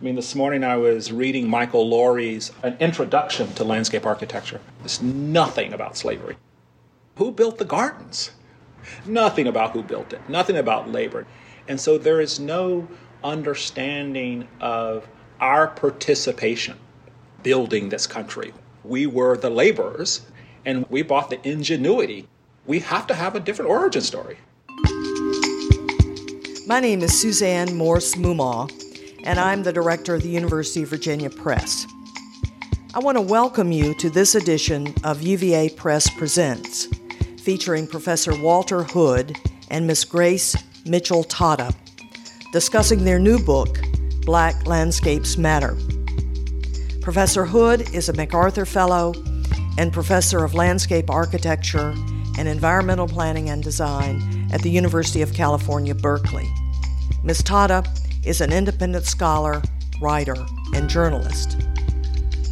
I mean, this morning I was reading Michael Laurie's An Introduction to Landscape Architecture. There's nothing about slavery. Who built the gardens? Nothing about who built it, nothing about labor. And so there is no understanding of our participation building this country. We were the laborers and we bought the ingenuity. We have to have a different origin story. My name is Suzanne Morse Moomaw, and I'm the director of the University of Virginia Press. I want to welcome you to this edition of UVA Press Presents, featuring Professor Walter Hood and Miss Grace Mitchell Tada, discussing their new book, Black Landscapes Matter. Professor Hood is a MacArthur Fellow and Professor of Landscape Architecture and Environmental Planning and Design at the University of California, Berkeley. Ms. Tada is an independent scholar, writer, and journalist.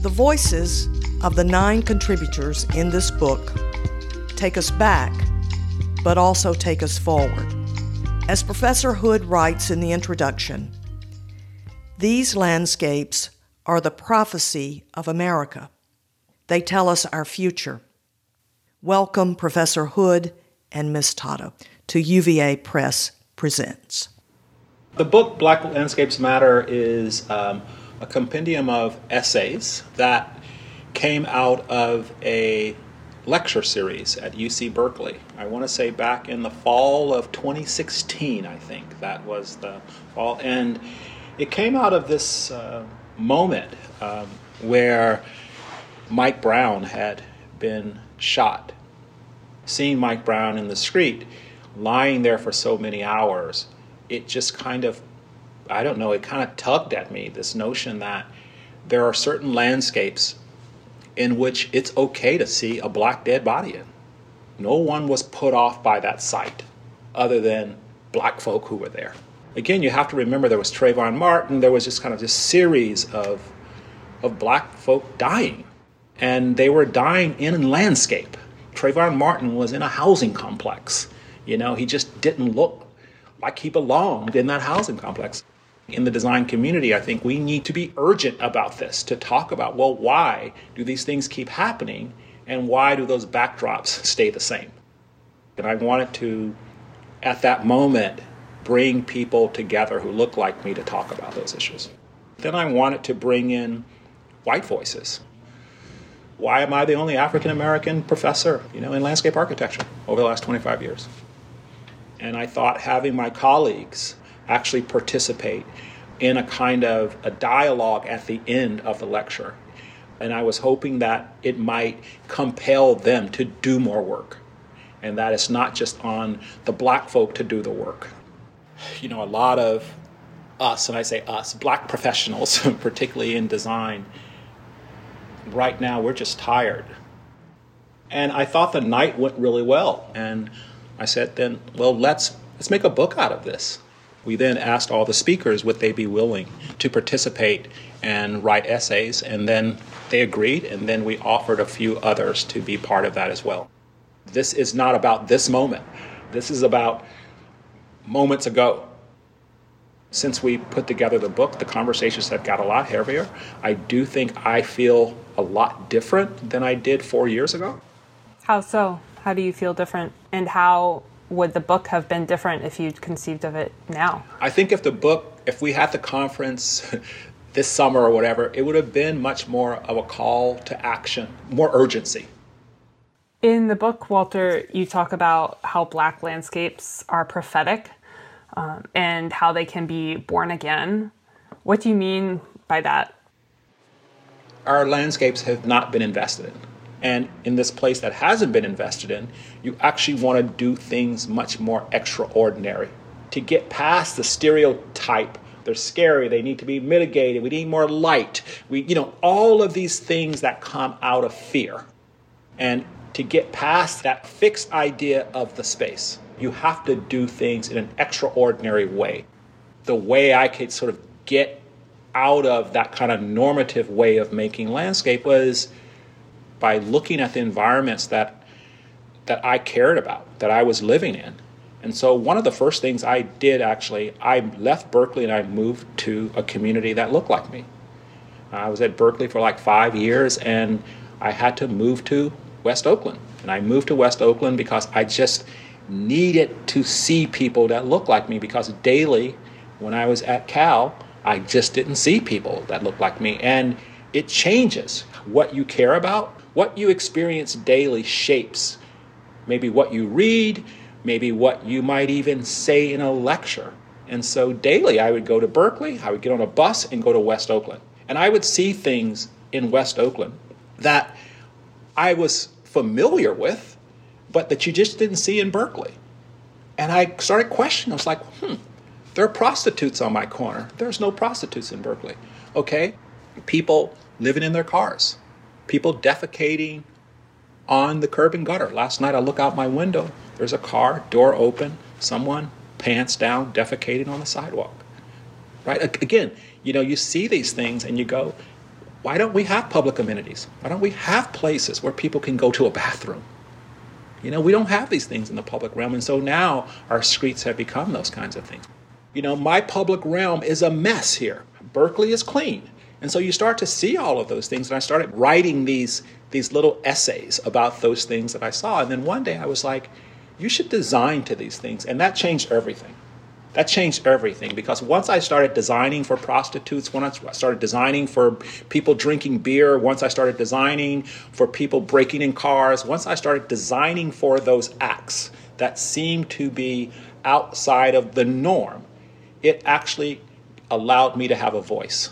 The voices of the nine contributors in this book take us back, but also take us forward. As Professor Hood writes in the introduction, these landscapes are the prophecy of America. They tell us our future. Welcome, Professor Hood and Ms. Tada, to UVA Press Presents. The book Black Landscapes Matter is um, a compendium of essays that came out of a lecture series at UC Berkeley. I want to say back in the fall of 2016, I think that was the fall. And it came out of this uh, moment um, where Mike Brown had been shot. Seeing Mike Brown in the street, lying there for so many hours, it just kind of, I don't know, it kind of tugged at me this notion that there are certain landscapes in which it's okay to see a black dead body in. No one was put off by that sight other than black folk who were there. Again, you have to remember there was Trayvon Martin, there was just kind of this series of, of black folk dying. And they were dying in landscape. Trayvon Martin was in a housing complex. You know, he just didn't look like he belonged in that housing complex. In the design community, I think we need to be urgent about this to talk about well, why do these things keep happening and why do those backdrops stay the same? And I wanted to, at that moment, bring people together who look like me to talk about those issues. Then I wanted to bring in white voices. Why am I the only African American professor, you know, in landscape architecture over the last 25 years? And I thought having my colleagues actually participate in a kind of a dialogue at the end of the lecture. And I was hoping that it might compel them to do more work. And that it's not just on the black folk to do the work. You know, a lot of us, and I say us, black professionals, particularly in design, right now we're just tired. And I thought the night went really well. And I said, then, well, let's, let's make a book out of this. We then asked all the speakers would they be willing to participate and write essays, and then they agreed, and then we offered a few others to be part of that as well. This is not about this moment, this is about moments ago. Since we put together the book, the conversations have got a lot heavier. I do think I feel a lot different than I did four years ago. How so? How do you feel different? And how would the book have been different if you'd conceived of it now? I think if the book, if we had the conference this summer or whatever, it would have been much more of a call to action, more urgency. In the book, Walter, you talk about how black landscapes are prophetic um, and how they can be born again. What do you mean by that? Our landscapes have not been invested in. And in this place that hasn't been invested in, you actually want to do things much more extraordinary. To get past the stereotype, they're scary, they need to be mitigated, we need more light. We, you know, all of these things that come out of fear. And to get past that fixed idea of the space, you have to do things in an extraordinary way. The way I could sort of get out of that kind of normative way of making landscape was by looking at the environments that that I cared about, that I was living in, And so, one of the first things I did actually, I left Berkeley and I moved to a community that looked like me. I was at Berkeley for like five years and I had to move to West Oakland. And I moved to West Oakland because I just needed to see people that looked like me because daily, when I was at Cal, I just didn't see people that looked like me. And it changes what you care about, what you experience daily shapes maybe what you read, maybe what you might even say in a lecture. And so daily I would go to Berkeley, I would get on a bus and go to West Oakland. And I would see things in West Oakland that I was familiar with, but that you just didn't see in Berkeley. And I started questioning. I was like, hmm, there are prostitutes on my corner. There's no prostitutes in Berkeley. Okay? People living in their cars, people defecating on the curb and gutter. Last night I look out my window, there's a car, door open, someone pants down, defecating on the sidewalk. Right? Again, you know, you see these things and you go, why don't we have public amenities? Why don't we have places where people can go to a bathroom? You know, we don't have these things in the public realm, and so now our streets have become those kinds of things. You know, my public realm is a mess here. Berkeley is clean. And so you start to see all of those things, and I started writing these these little essays about those things that I saw. And then one day I was like, you should design to these things. And that changed everything. That changed everything because once I started designing for prostitutes, once I started designing for people drinking beer, once I started designing for people breaking in cars, once I started designing for those acts that seemed to be outside of the norm, it actually allowed me to have a voice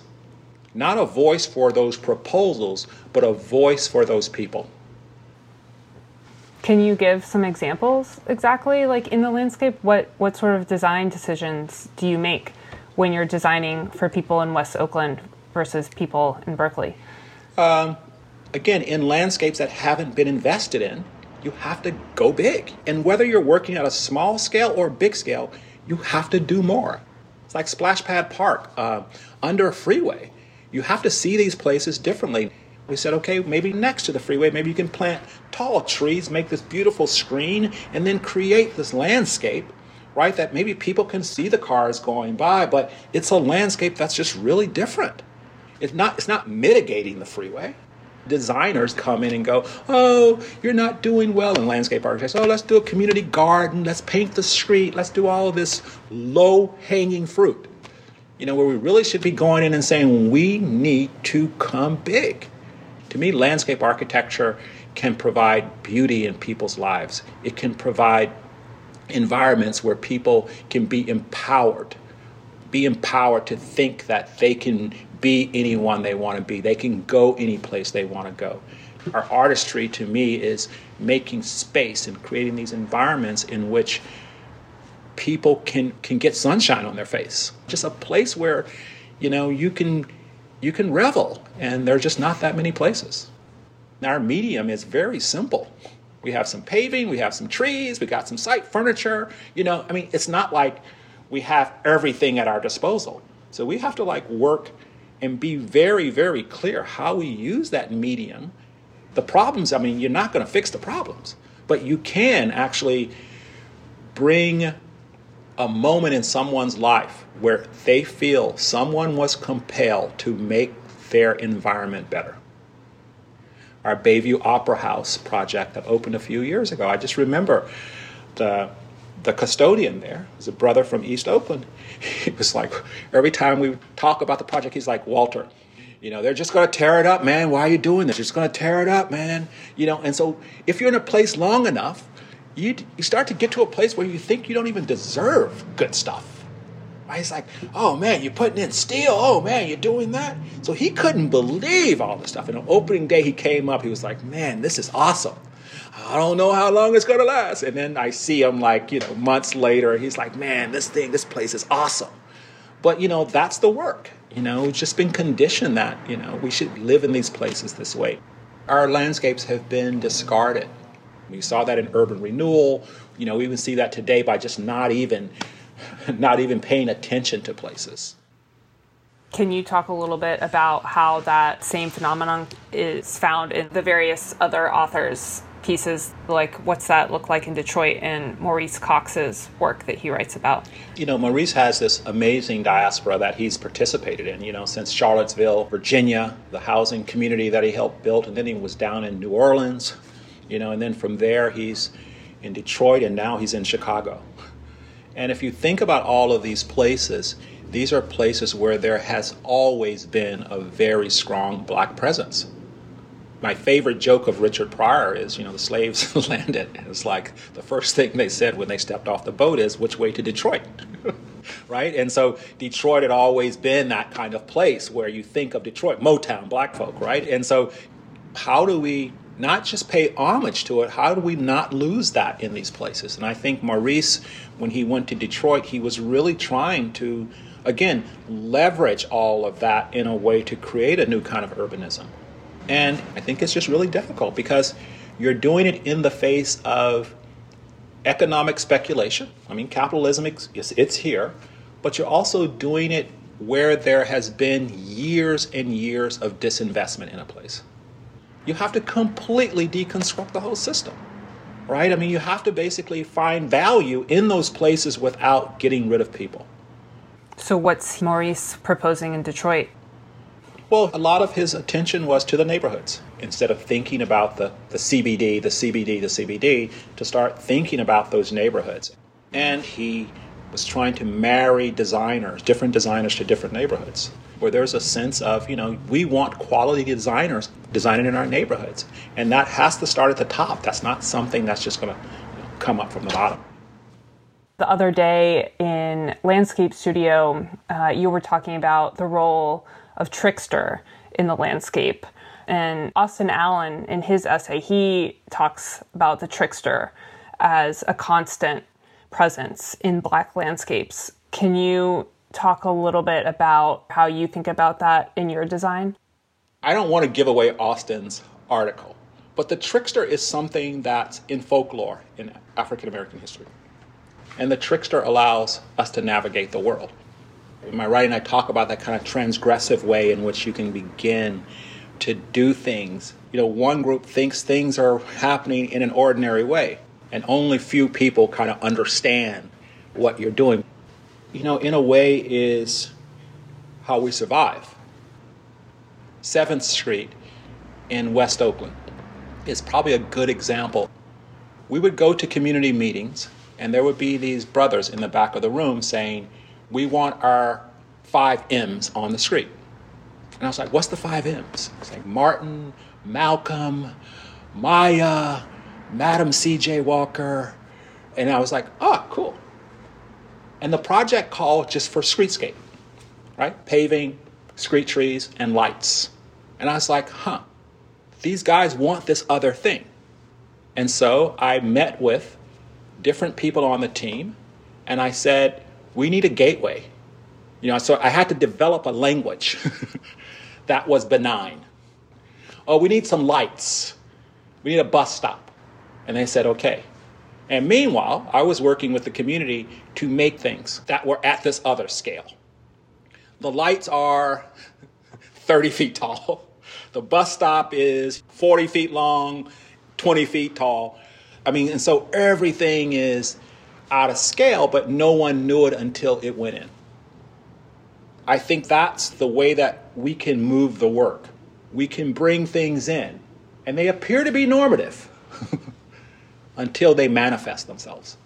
not a voice for those proposals, but a voice for those people. Can you give some examples exactly like in the landscape? What what sort of design decisions do you make when you're designing for people in West Oakland versus people in Berkeley? Um, again, in landscapes that haven't been invested in, you have to go big. And whether you're working at a small scale or big scale, you have to do more. It's like Splash Pad Park uh, under a freeway. You have to see these places differently. We said, okay, maybe next to the freeway, maybe you can plant tall trees, make this beautiful screen, and then create this landscape, right? That maybe people can see the cars going by, but it's a landscape that's just really different. It's not, it's not mitigating the freeway. Designers come in and go, oh, you're not doing well in landscape architecture. Oh, let's do a community garden, let's paint the street, let's do all of this low hanging fruit you know, where we really should be going in and saying we need to come big. To me, landscape architecture can provide beauty in people's lives. It can provide environments where people can be empowered, be empowered to think that they can be anyone they want to be. They can go any place they want to go. Our artistry, to me, is making space and creating these environments in which people can can get sunshine on their face. Just a place where, you know, you can you can revel, and there's just not that many places. Now, our medium is very simple. We have some paving, we have some trees, we got some site furniture. You know, I mean, it's not like we have everything at our disposal. So we have to like work and be very, very clear how we use that medium. The problems, I mean, you're not going to fix the problems, but you can actually bring a moment in someone's life where they feel someone was compelled to make their environment better. Our Bayview Opera House project that opened a few years ago, I just remember the the custodian there was a brother from East Oakland. He was like, every time we talk about the project, he's like, Walter, you know, they're just going to tear it up, man. Why are you doing this? They're just going to tear it up, man. You know, and so if you're in a place long enough, you, you start to get to a place where you think you don't even deserve good stuff. Right? It's like, oh man, you're putting in steel. Oh man, you're doing that. So he couldn't believe all this stuff. And on opening day, he came up. He was like, man, this is awesome. I don't know how long it's gonna last. And then I see him like, you know, months later. He's like, man, this thing, this place is awesome. But you know, that's the work. You know, it's just been conditioned that you know we should live in these places this way. Our landscapes have been discarded we saw that in urban renewal. You know, we even see that today by just not even not even paying attention to places. Can you talk a little bit about how that same phenomenon is found in the various other authors' pieces like what's that look like in Detroit and Maurice Cox's work that he writes about? You know, Maurice has this amazing diaspora that he's participated in, you know, since Charlottesville, Virginia, the housing community that he helped build, and then he was down in New Orleans, you know, and then from there he's in Detroit and now he's in Chicago. And if you think about all of these places, these are places where there has always been a very strong black presence my favorite joke of Richard Pryor is, you know, the slaves landed. It's like the first thing they said when they stepped off the boat is, which way to Detroit? right? And so Detroit had always been that kind of place where you think of Detroit, Motown, black folk, right? And so how do we not just pay homage to it, how do we not lose that in these places? And I think Maurice, when he went to Detroit, he was really trying to, again, leverage all of that in a way to create a new kind of urbanism. And I think it's just really difficult because you're doing it in the face of economic speculation. I mean, capitalism, it's here, but you're also doing it where there has been years and years of disinvestment in a place. You have to completely deconstruct the whole system, right? I mean, you have to basically find value in those places without getting rid of people. So, what's Maurice proposing in Detroit? Well, a lot of his attention was to the neighborhoods. Instead of thinking about the, the CBD, the CBD, the CBD, to start thinking about those neighborhoods. And he was trying to marry designers, different designers to different neighborhoods, where there's a sense of, you know, we want quality designers designing in our neighborhoods. And that has to start at the top. That's not something that's just going to come up from the bottom. The other day in Landscape Studio, uh, you were talking about the role of trickster in the landscape. And Austin Allen, in his essay, he talks about the trickster as a constant presence in Black landscapes. Can you talk a little bit about how you think about that in your design? I don't want to give away Austin's article, but the trickster is something that's in folklore in African American history. And the trickster allows us to navigate the world in my writing, I talk about that kind of transgressive way in which you can begin to do things. You know, one group thinks things are happening in an ordinary way, and only few people kind of understand what you're doing. You know, in a way, is how we survive. 7th Street in West Oakland is probably a good example. We would go to community meetings, and there would be these brothers in the back of the room saying, we want our five M's on the street. And I was like, what's the five M's? It's like Martin, Malcolm, Maya, Madam C.J. Walker. And I was like, oh, cool. And the project called just for streetscape, right? Paving, street trees, and lights. And I was like, huh, these guys want this other thing. And so I met with different people on the team and I said, we need a gateway. You know, so I had to develop a language that was benign. Oh, we need some lights. We need a bus stop. And they said, okay. And meanwhile, I was working with the community to make things that were at this other scale. The lights are 30 feet tall. The bus stop is 40 feet long, 20 feet tall. I mean, and so everything is out of scale, but no one knew it until it went in. I think that's the way that we can move the work. We can bring things in, and they appear to be normative until they manifest themselves.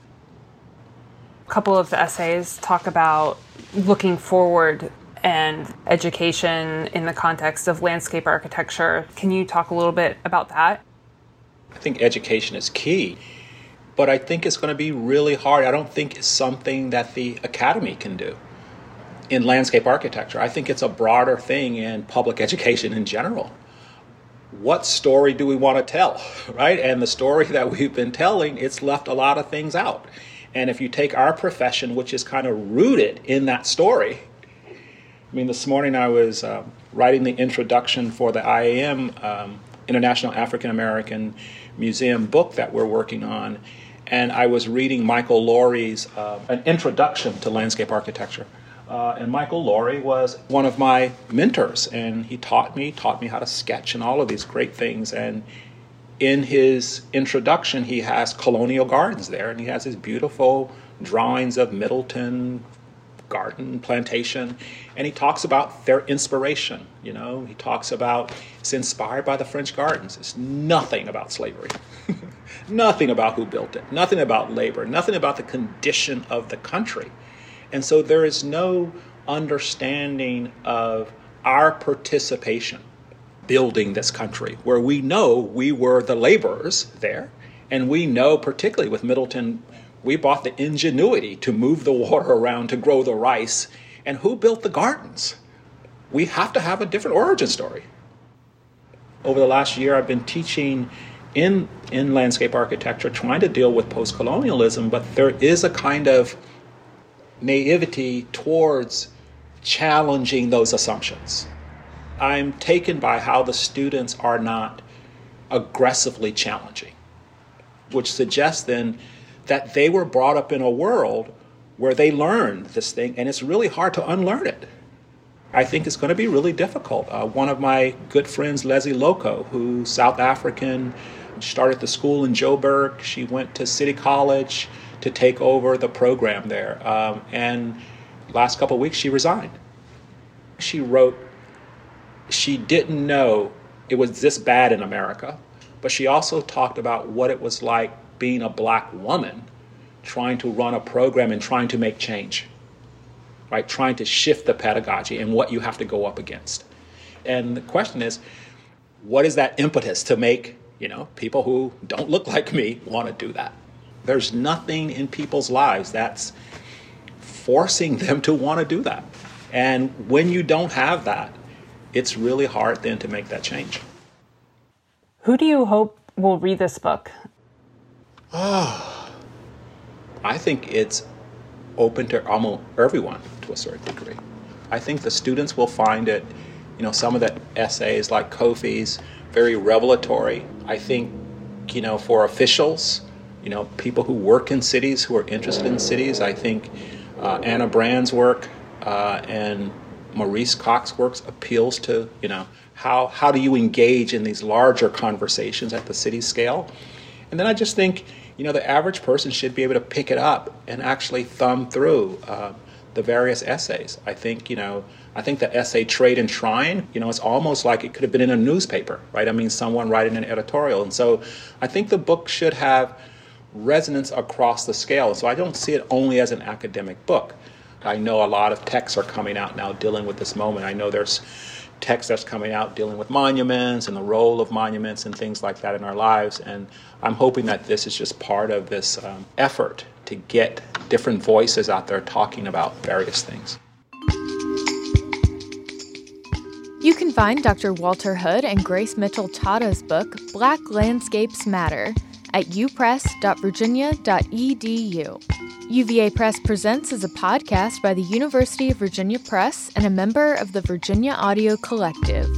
A couple of the essays talk about looking forward and education in the context of landscape architecture. Can you talk a little bit about that? I think education is key but I think it's going to be really hard. I don't think it's something that the academy can do in landscape architecture. I think it's a broader thing in public education in general. What story do we want to tell, right? And the story that we've been telling, it's left a lot of things out. And if you take our profession, which is kind of rooted in that story, I mean, this morning I was um, writing the introduction for the IAM, um, International African American Museum book that we're working on, and I was reading Michael Laurie's uh, an introduction to landscape architecture. Uh, and Michael Laurie was one of my mentors, and he taught me taught me how to sketch and all of these great things. And in his introduction, he has colonial gardens there, and he has his beautiful drawings of Middleton garden plantation. And he talks about their inspiration you know? He talks about it's inspired by the french gardens. It's nothing about slavery. Nothing about who built it. Nothing about labor. Nothing about the condition of the country and so there is no understanding of our participation building this country, where we know we were the laborers there, and we know, particularly with Middleton, we bought the ingenuity to move the water around to grow the rice. And who built the gardens? We have to have a different origin story. Over the last year, I've been teaching in, in landscape architecture, trying to deal with post colonialism, but there is a kind of naivety towards challenging those assumptions. I'm taken by how the students are not aggressively challenging, which suggests then that they were brought up in a world where they learned this thing and it's really hard to unlearn it. I think it's going to be really difficult. Uh, one of my good friends, Lesley Lokko, who's South African, started the school in Joburg. She went to City College to take over the program there. Um, and last couple weeks, she resigned. She wrote she didn't know it was this bad in America, but she also talked about what it was like being a black woman trying to run a program and trying to make change, right? Trying to shift the pedagogy and what you have to go up against. And the question is, what is that impetus to make, you know, people who don't look like me want to do that? There's nothing in people's lives that's forcing them to want to do that. And when you don't have that, it's really hard then to make that change. Who do you hope will read this book? Oh, I think it's open to almost everyone to a certain degree. I think the students will find it, you know, some of the essays like Kofi's very revelatory. I think, you know, for officials, you know, people who work in cities, who are interested in cities, I think uh, Anna Brand's work uh, and Maurice Cox's works appeals to, you know, how, how do you engage in these larger conversations at the city scale? And then I just think, you know, the average person should be able to pick it up and actually thumb through uh, the various essays. I think, you know, I think the essay Trade and Shrine, you know, it's almost like it could have been in a newspaper, right? I mean, someone writing an editorial. And so I think the book should have resonance across the scale. So I don't see it only as an academic book. I know a lot of texts are coming out now dealing with this moment. I know there's text that's coming out dealing with monuments and the role of monuments and things like that in our lives. And I'm hoping that this is just part of this um, effort to get different voices out there talking about various things. You can find Dr. Walter Hood and Grace Mitchell Tada's book, Black Landscapes Matter, at upress.virginia.edu. UVA Press Presents is a podcast by the University of Virginia Press and a member of the Virginia Audio Collective.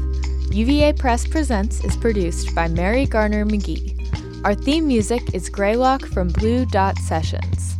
UVA Press Presents is produced by Mary Garner McGee. Our theme music is Greylock from Blue Dot Sessions.